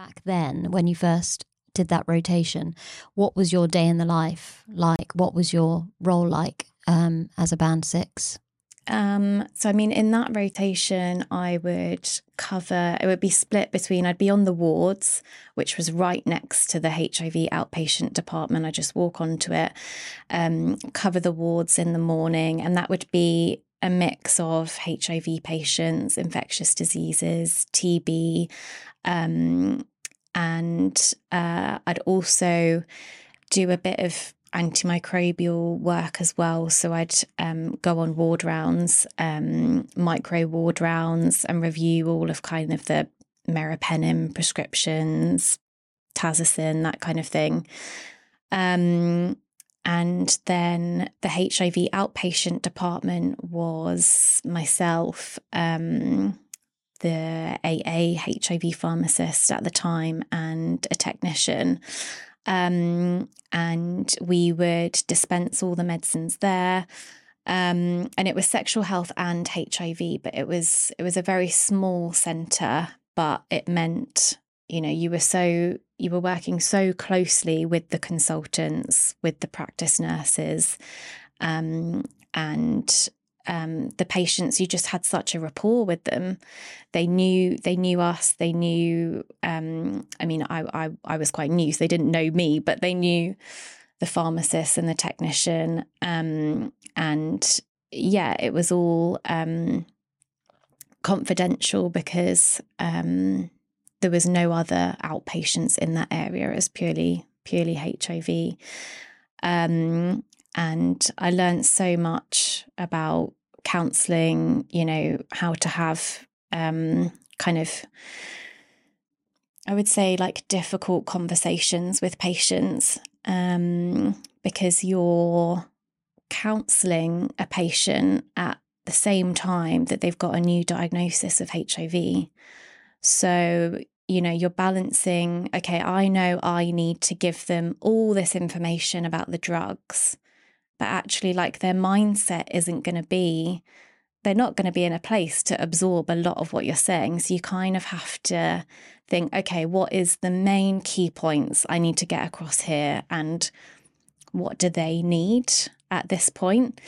back then when you first did that rotation, what was your day in the life like? What was your role like um, as a band six? Um, so, I mean, in that rotation, I would cover, it would be split between, I'd be on the wards, which was right next to the HIV outpatient department. I just walk onto it, um, cover the wards in the morning, and that would be a mix of HIV patients, infectious diseases, TB, um, and uh, I'd also do a bit of antimicrobial work as well. So I'd um, go on ward rounds, um, micro ward rounds, and review all of kind of the meropenem prescriptions, tazocin, that kind of thing. Um, and then the HIV outpatient department was myself, um, the AA HIV pharmacist at the time, and a technician. Um, and we would dispense all the medicines there. Um, and it was sexual health and HIV, but it was it was a very small centre, but it meant you know you were so you were working so closely with the consultants, with the practice nurses, um, and um, the patients you just had such a rapport with them. They knew they knew us they knew um, i mean I, I i was quite new so they didn't know me but they knew the pharmacist and the technician um, and yeah it was all um, confidential because um, there was no other outpatients in that area. It was purely purely hiv um, and I learned so much about counseling, you know, how to have um, kind of, I would say, like difficult conversations with patients um, because you're counseling a patient at the same time that they've got a new diagnosis of HIV. So, you know, you're balancing, okay, I know I need to give them all this information about the drugs but actually like their mindset isn't going to be they're not going to be in a place to absorb a lot of what you're saying. So you kind of have to think okay what is the main key points i need to get across here and what do they need at this point?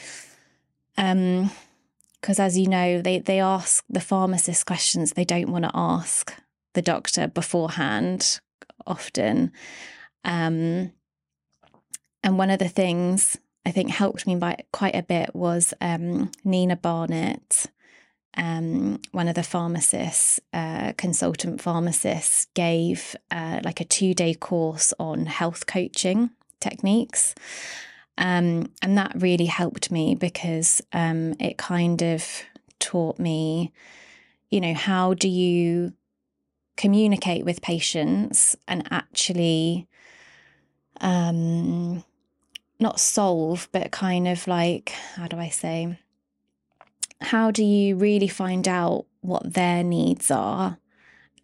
Um because as you know they they ask the pharmacist questions they don't want to ask the doctor beforehand often. Um and one of the things I think helped me by quite a bit was um, Nina Barnett, um, one of the pharmacists, uh, consultant pharmacists, gave uh, like a two day course on health coaching techniques. Um, and that really helped me because um, it kind of taught me, you know, how do you communicate with patients and actually um, not solve, but kind of like, how do I say? How do you really find out what their needs are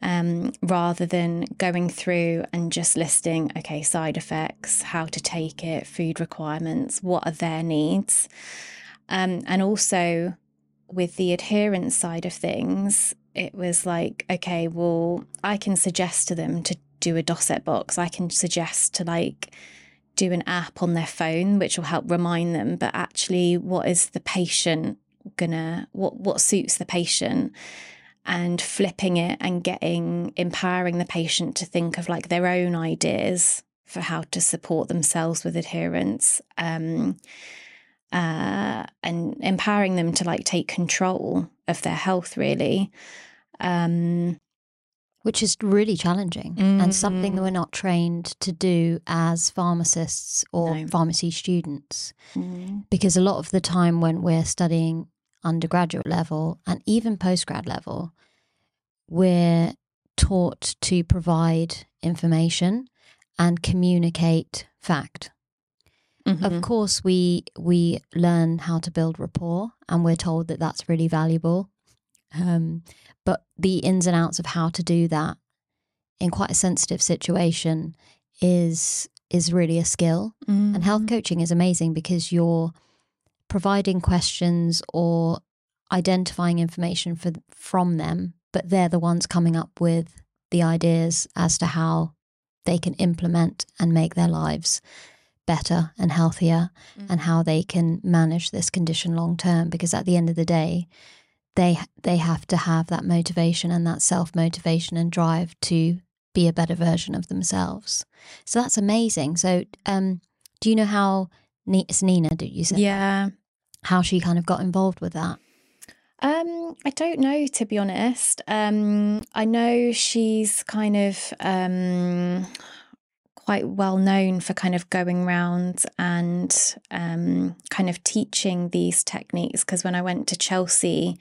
um, rather than going through and just listing, okay, side effects, how to take it, food requirements, what are their needs? Um, and also with the adherence side of things, it was like, okay, well, I can suggest to them to do a Dosette box. I can suggest to like, do an app on their phone which will help remind them but actually what is the patient gonna what what suits the patient? And flipping it and getting empowering the patient to think of like their own ideas for how to support themselves with adherence um, uh, and empowering them to like take control of their health really. Um, which is really challenging mm. and something that we're not trained to do as pharmacists or no. pharmacy students. Mm. Because a lot of the time when we're studying undergraduate level and even postgrad level, we're taught to provide information and communicate fact. Mm-hmm. Of course, we we learn how to build rapport, and we're told that that's really valuable. Um, but the ins and outs of how to do that in quite a sensitive situation is is really a skill. Mm-hmm. And health mm-hmm. coaching is amazing because you're providing questions or identifying information for from them, but they're the ones coming up with the ideas as to how they can implement and make their lives better and healthier mm-hmm. and how they can manage this condition long term because at the end of the day they they have to have that motivation and that self motivation and drive to be a better version of themselves. So that's amazing. So um, do you know how it's nina did you say? Yeah. How she kind of got involved with that? Um, I don't know to be honest. Um, I know she's kind of um, quite well known for kind of going around and um, kind of teaching these techniques. Because when I went to Chelsea,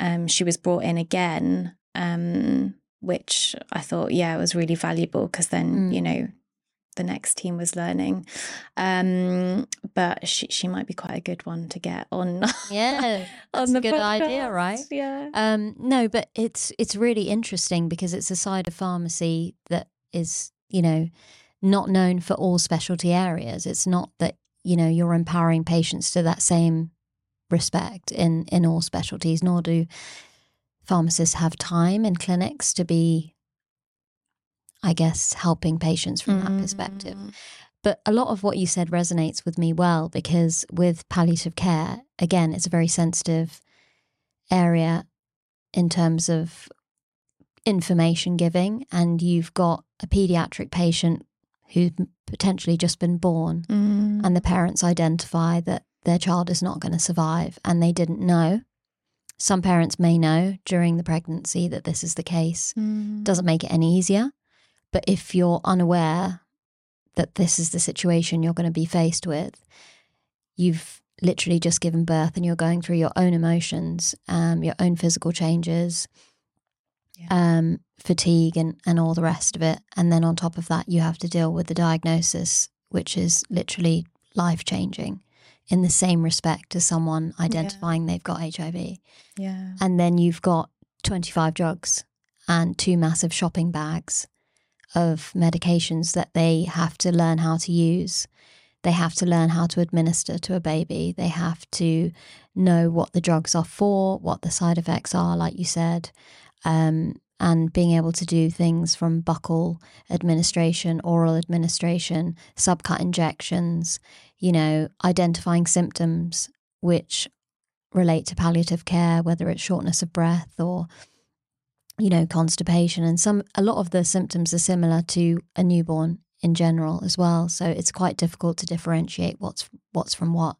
um, she was brought in again, um, which I thought, yeah, it was really valuable because then, mm. you know, the next team was learning. Um, but she she might be quite a good one to get on. Yeah, on the good podcast. idea, right? Yeah. Um, no, but it's it's really interesting because it's a side of pharmacy that is, you know, not known for all specialty areas. It's not that, you know, you're empowering patients to that same respect in, in all specialties, nor do pharmacists have time in clinics to be, I guess, helping patients from mm-hmm. that perspective. Mm. But a lot of what you said resonates with me well because with palliative care, again, it's a very sensitive area in terms of information giving. And you've got a pediatric patient who've potentially just been born mm. and the parents identify that their child is not going to survive and they didn't know. Some parents may know during the pregnancy that this is the case. Mm. Doesn't make it any easier. But if you're unaware that this is the situation you're going to be faced with, you've literally just given birth and you're going through your own emotions, um, your own physical changes, yeah. um, fatigue and, and all the rest of it. And then on top of that, you have to deal with the diagnosis, which is literally life changing in the same respect as someone identifying yeah. they've got HIV. Yeah. And then you've got 25 drugs and two massive shopping bags of medications that they have to learn how to use. They have to learn how to administer to a baby. They have to know what the drugs are for, what the side effects are, like you said um, and being able to do things from buccal administration, oral administration, subcut injections, you know, identifying symptoms which relate to palliative care, whether it's shortness of breath or you know constipation. And some a lot of the symptoms are similar to a newborn in general as well. So it's quite difficult to differentiate what's what's from what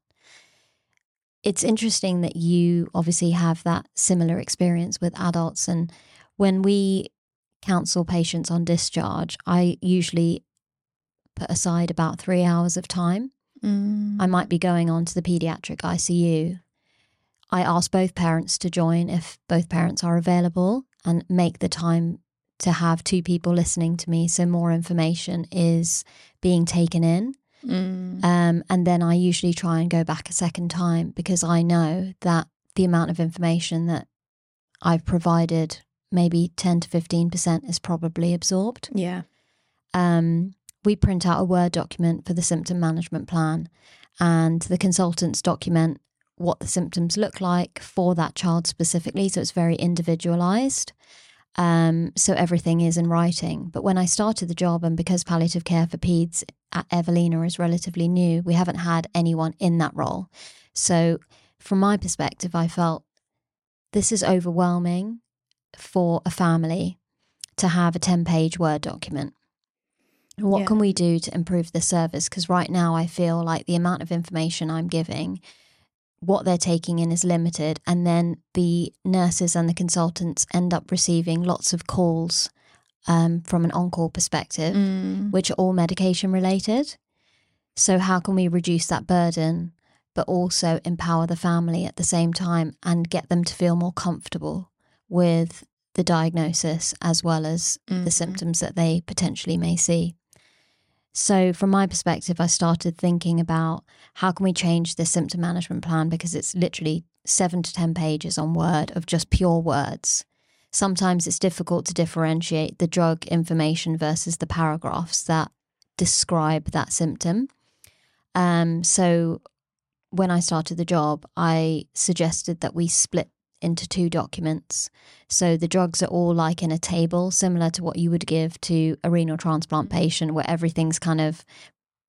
it's interesting that you obviously have that similar experience with adults. And when we counsel patients on discharge, I usually put aside about three hours of time. Mm. I might be going on to the pediatric ICU. I ask both parents to join if both parents are available and make the time to have two people listening to me so more information is being taken in Mm. Um, and then I usually try and go back a second time because I know that the amount of information that I've provided, maybe 10 to 15%, is probably absorbed. Yeah. Um, we print out a Word document for the symptom management plan, and the consultants document what the symptoms look like for that child specifically. So it's very individualized. Um, so everything is in writing. But when I started the job, and because palliative care for peds at Evelina is relatively new, we haven't had anyone in that role. So from my perspective, I felt this is overwhelming for a family to have a 10 page Word document. What yeah. can we do to improve the service? Because right now I feel like the amount of information I'm giving what they're taking in is limited. And then the nurses and the consultants end up receiving lots of calls um, from an on call perspective, mm. which are all medication related. So, how can we reduce that burden, but also empower the family at the same time and get them to feel more comfortable with the diagnosis as well as mm-hmm. the symptoms that they potentially may see? So, from my perspective, I started thinking about how can we change this symptom management plan because it's literally seven to 10 pages on Word of just pure words. Sometimes it's difficult to differentiate the drug information versus the paragraphs that describe that symptom. Um, so, when I started the job, I suggested that we split into two documents. So the drugs are all like in a table, similar to what you would give to a renal transplant mm-hmm. patient, where everything's kind of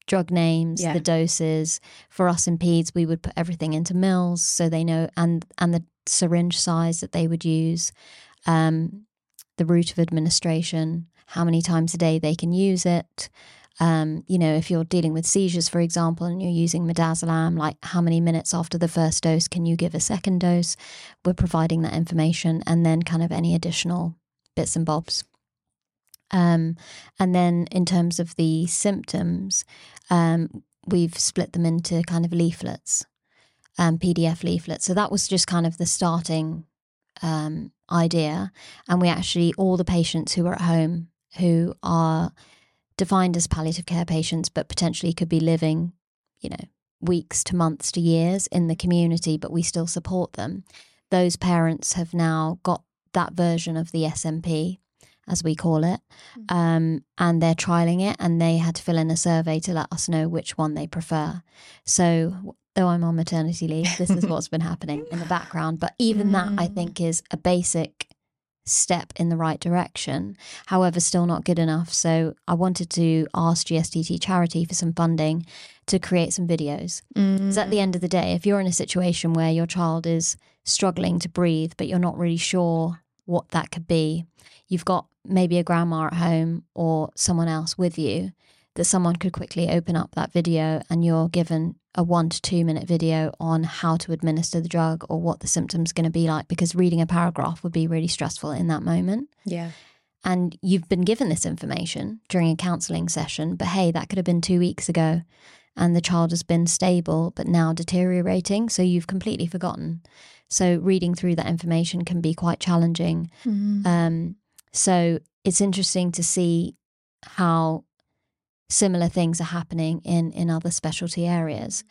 drug names, yeah. the doses. For us in peds, we would put everything into mills, so they know, and and the syringe size that they would use, um, the route of administration, how many times a day they can use it. Um, you know, if you're dealing with seizures, for example, and you're using midazolam, like how many minutes after the first dose can you give a second dose? We're providing that information and then kind of any additional bits and bobs. Um, and then in terms of the symptoms, um, we've split them into kind of leaflets, um, PDF leaflets. So that was just kind of the starting um, idea. And we actually, all the patients who are at home who are defined as palliative care patients, but potentially could be living, you know, weeks to months to years in the community, but we still support them. Those parents have now got that version of the SMP, as we call it, mm-hmm. um, and they're trialing it, and they had to fill in a survey to let us know which one they prefer. So, though I'm on maternity leave, this is what's been happening in the background. But even mm. that, I think, is a basic step in the right direction. However, still not good enough. So I wanted to ask GSTT Charity for some funding to create some videos. Because mm. at the end of the day, if you're in a situation where your child is struggling to breathe, but you're not really sure what that could be, you've got maybe a grandma at home or someone else with you that someone could quickly open up that video and you're given a one to two minute video on how to administer the drug or what the symptoms going to be like because reading a paragraph would be really stressful in that moment. Yeah. And you've been given this information during a counseling session, but hey, that could have been two weeks ago and the child has been stable but now deteriorating. So you've completely forgotten. So reading through that information can be quite challenging. Mm-hmm. Um, so it's interesting to see how similar things are happening in in other specialty areas.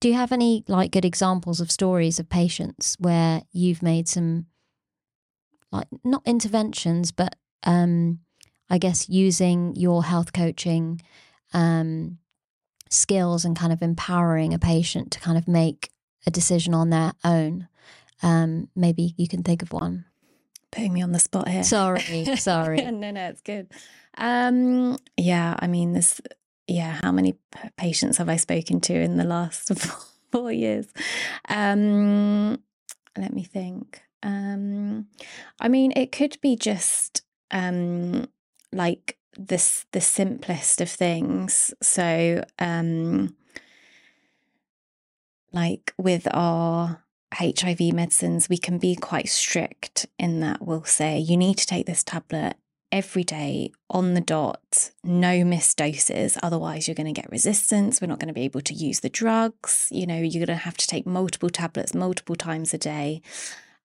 Do you have any like good examples of stories of patients where you've made some like not interventions, but um, I guess using your health coaching um, skills and kind of empowering a patient to kind of make a decision on their own? Um, maybe you can think of one. Putting me on the spot here. Sorry, sorry. no, no, it's good. Um, yeah, I mean, this, yeah, how many patients have I spoken to in the last four years? Um, let me think. Um, I mean, it could be just um, like this the simplest of things. So, um, like with our HIV medicines, we can be quite strict in that we'll say, you need to take this tablet every day on the dot, no missed doses. Otherwise, you're going to get resistance. We're not going to be able to use the drugs. You know, you're going to have to take multiple tablets multiple times a day,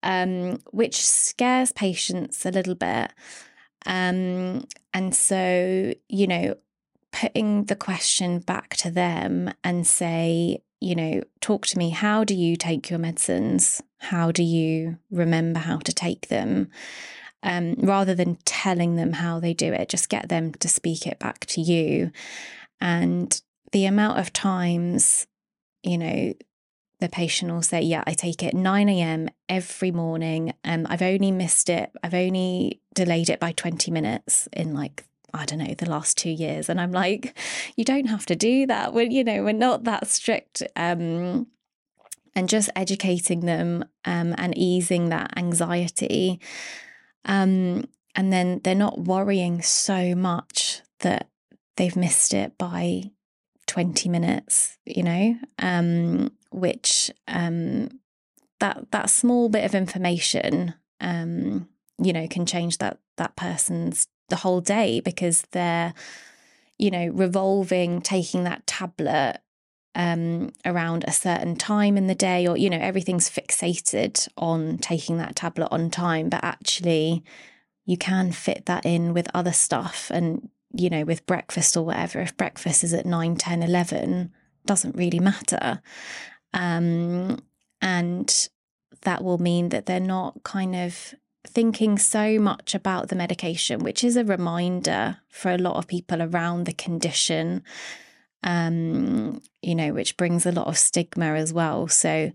um, which scares patients a little bit. Um, and so, you know, putting the question back to them and say, you know, talk to me. How do you take your medicines? How do you remember how to take them? Um, rather than telling them how they do it, just get them to speak it back to you. And the amount of times, you know, the patient will say, Yeah, I take it 9 a.m. every morning. Um, I've only missed it, I've only delayed it by 20 minutes in like I don't know, the last two years. And I'm like, you don't have to do that. We're, you know, we're not that strict. Um, and just educating them um, and easing that anxiety um, and then they're not worrying so much that they've missed it by 20 minutes, you know, um, which um, that that small bit of information, um, you know, can change that that person's the whole day because they're, you know, revolving, taking that tablet um, around a certain time in the day, or, you know, everything's fixated on taking that tablet on time, but actually you can fit that in with other stuff. And, you know, with breakfast or whatever, if breakfast is at 9, 10, 11, doesn't really matter. Um, and that will mean that they're not kind of thinking so much about the medication, which is a reminder for a lot of people around the condition um, you know, which brings a lot of stigma as well. So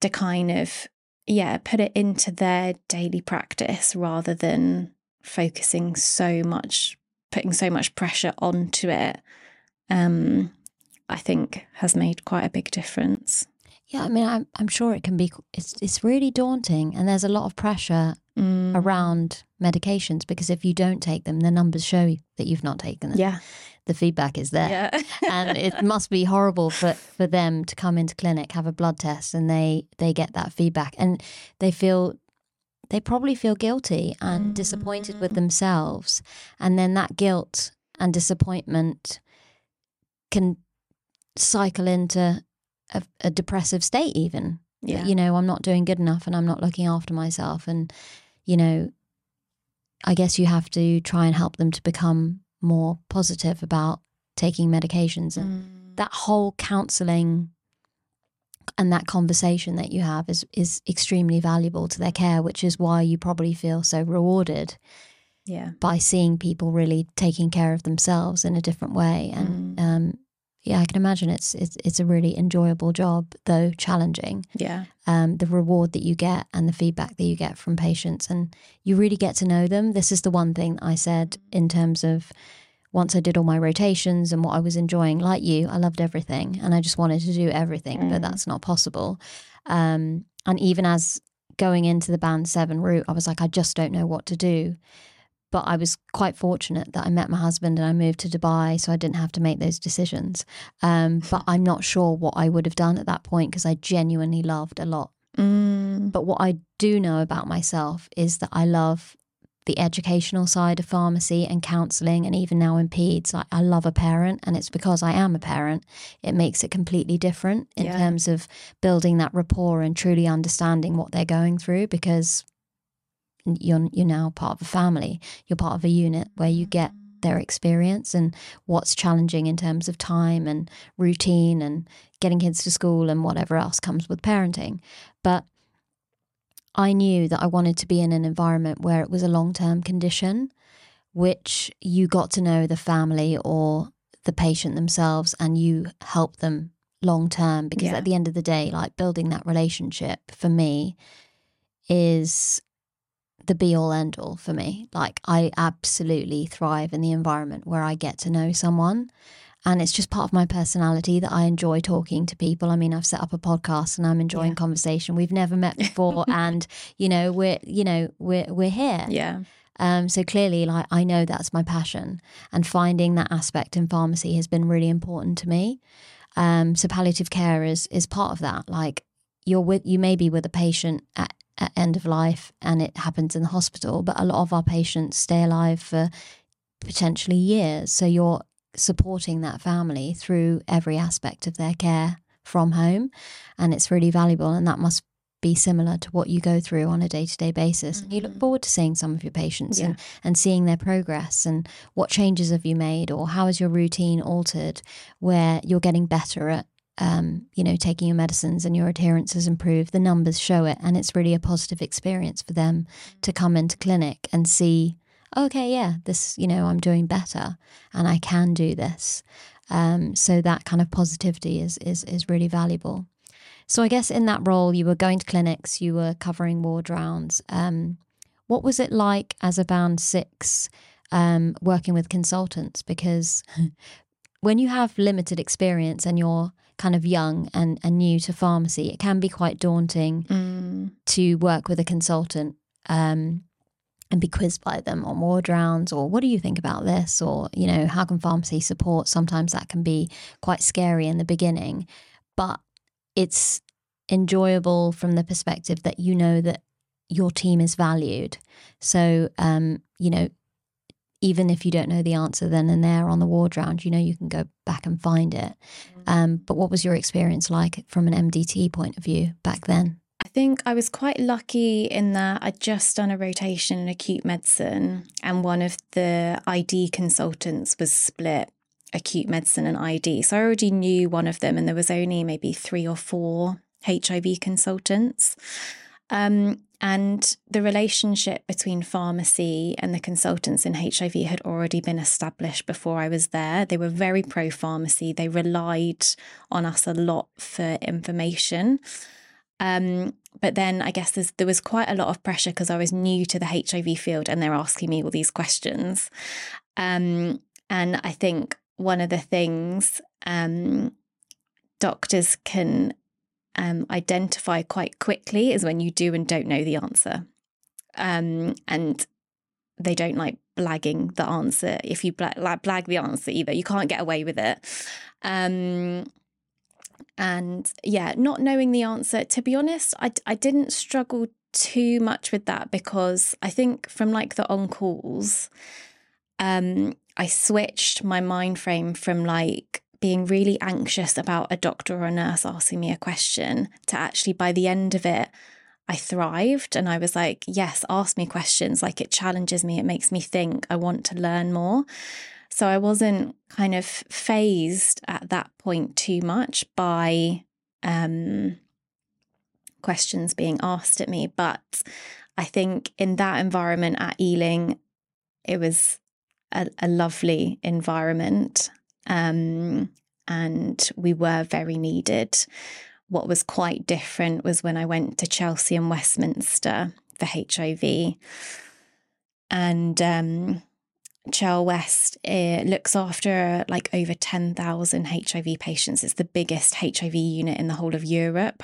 to kind of yeah, put it into their daily practice rather than focusing so much, putting so much pressure onto it, um, I think has made quite a big difference. Yeah, I mean, I'm, I'm sure it can be, it's, it's really daunting and there's a lot of pressure mm. around medications because if you don't take them, the numbers show that you've not taken them. Yeah. The feedback is there. Yeah. and it must be horrible for, for them to come into clinic, have a blood test, and they, they get that feedback. And they feel they probably feel guilty and mm. disappointed with themselves. And then that guilt and disappointment can cycle into a, a, depressive state, even. Yeah. You know, I'm not doing good enough and I'm not looking after myself. And, you know, I guess you have to try and help them to become more positive about taking medications. And mm. that whole counseling and that conversation that you have is is extremely valuable to their care, which is why you probably feel so rewarded. Yeah. By seeing people really taking care of themselves in a different way. And mm. um, yeah, I can imagine it's it's it's a really enjoyable job, though challenging. Yeah. Um, the reward that you get and the feedback that you get from patients, and you really get to know them. This is the one thing I said in terms of once I did all my rotations and what I was enjoying. Like you, I loved everything, and I just wanted to do everything, mm. but that's not possible. Um, and even as going into the band seven route, I was like, I just don't know what to do. But I was quite fortunate that I met my husband and I moved to Dubai, so I didn't have to make those decisions. Um, but I'm not sure what I would have done at that point because I genuinely loved a lot. Mm. But what I do know about myself is that I love the educational side of pharmacy and counselling, and even now in peds. Like I love a parent, and it's because I am a parent. It makes it completely different in yeah. terms of building that rapport and truly understanding what they're going through because you're you're now part of a family. You're part of a unit where you get their experience and what's challenging in terms of time and routine and getting kids to school and whatever else comes with parenting. But I knew that I wanted to be in an environment where it was a long term condition, which you got to know the family or the patient themselves and you help them long term. Because yeah. at the end of the day, like building that relationship for me is the be all end all for me. Like I absolutely thrive in the environment where I get to know someone. And it's just part of my personality that I enjoy talking to people. I mean, I've set up a podcast and I'm enjoying yeah. conversation. We've never met before, and you know, we're you know we're we're here. Yeah. Um, so clearly, like I know that's my passion, and finding that aspect in pharmacy has been really important to me. Um, so palliative care is is part of that. Like you're with you may be with a patient at at end of life and it happens in the hospital, but a lot of our patients stay alive for potentially years. So you're supporting that family through every aspect of their care from home. And it's really valuable. And that must be similar to what you go through on a day to day basis. Mm-hmm. You look mm-hmm. forward to seeing some of your patients yeah. and, and seeing their progress and what changes have you made or how has your routine altered where you're getting better at um, you know, taking your medicines and your adherence has improved, the numbers show it. And it's really a positive experience for them to come into clinic and see, okay, yeah, this, you know, I'm doing better and I can do this. Um, so that kind of positivity is, is, is really valuable. So I guess in that role, you were going to clinics, you were covering ward rounds. Um, what was it like as a band six um, working with consultants? Because when you have limited experience and you're kind of young and, and new to pharmacy, it can be quite daunting mm. to work with a consultant um, and be quizzed by them on ward rounds or what do you think about this? Or you know how can pharmacy support? Sometimes that can be quite scary in the beginning but it's enjoyable from the perspective that you know that your team is valued. So um, you know even if you don't know the answer then and there on the ward round, you know you can go back and find it. Mm. Um, but what was your experience like from an MDT point of view back then? I think I was quite lucky in that I'd just done a rotation in acute medicine, and one of the ID consultants was split acute medicine and ID. So I already knew one of them, and there was only maybe three or four HIV consultants. Um, and the relationship between pharmacy and the consultants in HIV had already been established before I was there. They were very pro pharmacy, they relied on us a lot for information. Um, but then I guess there was quite a lot of pressure because I was new to the HIV field and they're asking me all these questions. Um, and I think one of the things um, doctors can um, identify quite quickly is when you do and don't know the answer. Um, and they don't like blagging the answer. If you blag, blag the answer either, you can't get away with it. Um, and yeah, not knowing the answer, to be honest, I, I didn't struggle too much with that because I think from like the on calls, um, I switched my mind frame from like being really anxious about a doctor or a nurse asking me a question to actually by the end of it, I thrived and I was like, yes, ask me questions. Like it challenges me, it makes me think, I want to learn more. So I wasn't kind of fazed at that point too much by um, questions being asked at me. But I think in that environment at Ealing, it was a, a lovely environment. Um, and we were very needed. What was quite different was when I went to Chelsea and Westminster for HIV. And um, Chel West looks after like over 10,000 HIV patients. It's the biggest HIV unit in the whole of Europe.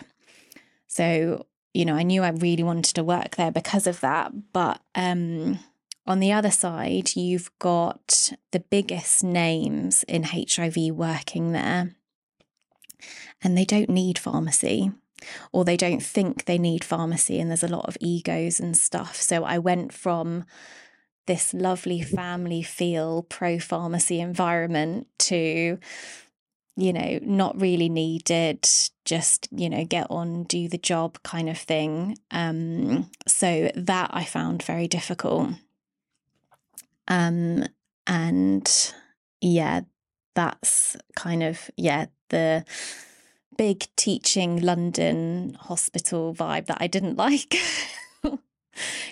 So, you know, I knew I really wanted to work there because of that. But um, on the other side, you've got the biggest names in HIV working there, and they don't need pharmacy or they don't think they need pharmacy. And there's a lot of egos and stuff. So I went from this lovely family feel pro pharmacy environment to you know not really needed just you know get on do the job kind of thing um so that i found very difficult um and yeah that's kind of yeah the big teaching london hospital vibe that i didn't like.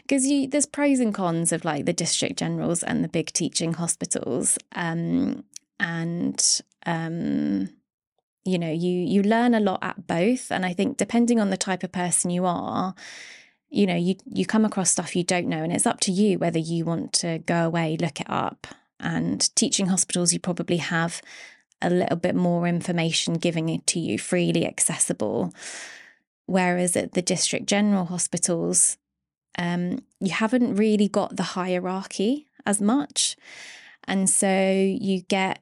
Because you there's pros and cons of like the district generals and the big teaching hospitals um, and um, you know you you learn a lot at both and i think depending on the type of person you are you know you you come across stuff you don't know and it's up to you whether you want to go away look it up and teaching hospitals you probably have a little bit more information giving it to you freely accessible whereas at the district general hospitals um, you haven't really got the hierarchy as much. And so you get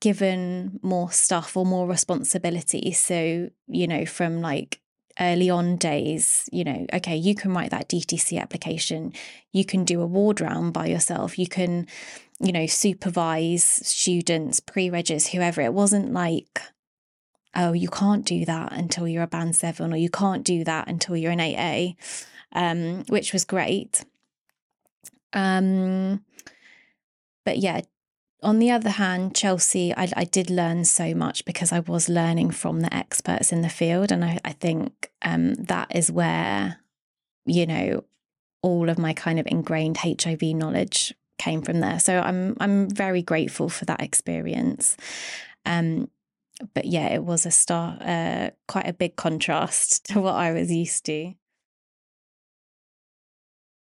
given more stuff or more responsibility. So, you know, from like early on days, you know, okay, you can write that DTC application, you can do a ward round by yourself, you can, you know, supervise students, pre regis, whoever. It wasn't like, oh, you can't do that until you're a band seven, or you can't do that until you're an 8A um, which was great. Um, but yeah, on the other hand, Chelsea, I, I, did learn so much because I was learning from the experts in the field. And I, I think um, that is where, you know, all of my kind of ingrained HIV knowledge came from there. So I'm I'm very grateful for that experience. Um, but yeah, it was a start, uh, quite a big contrast to what I was used to.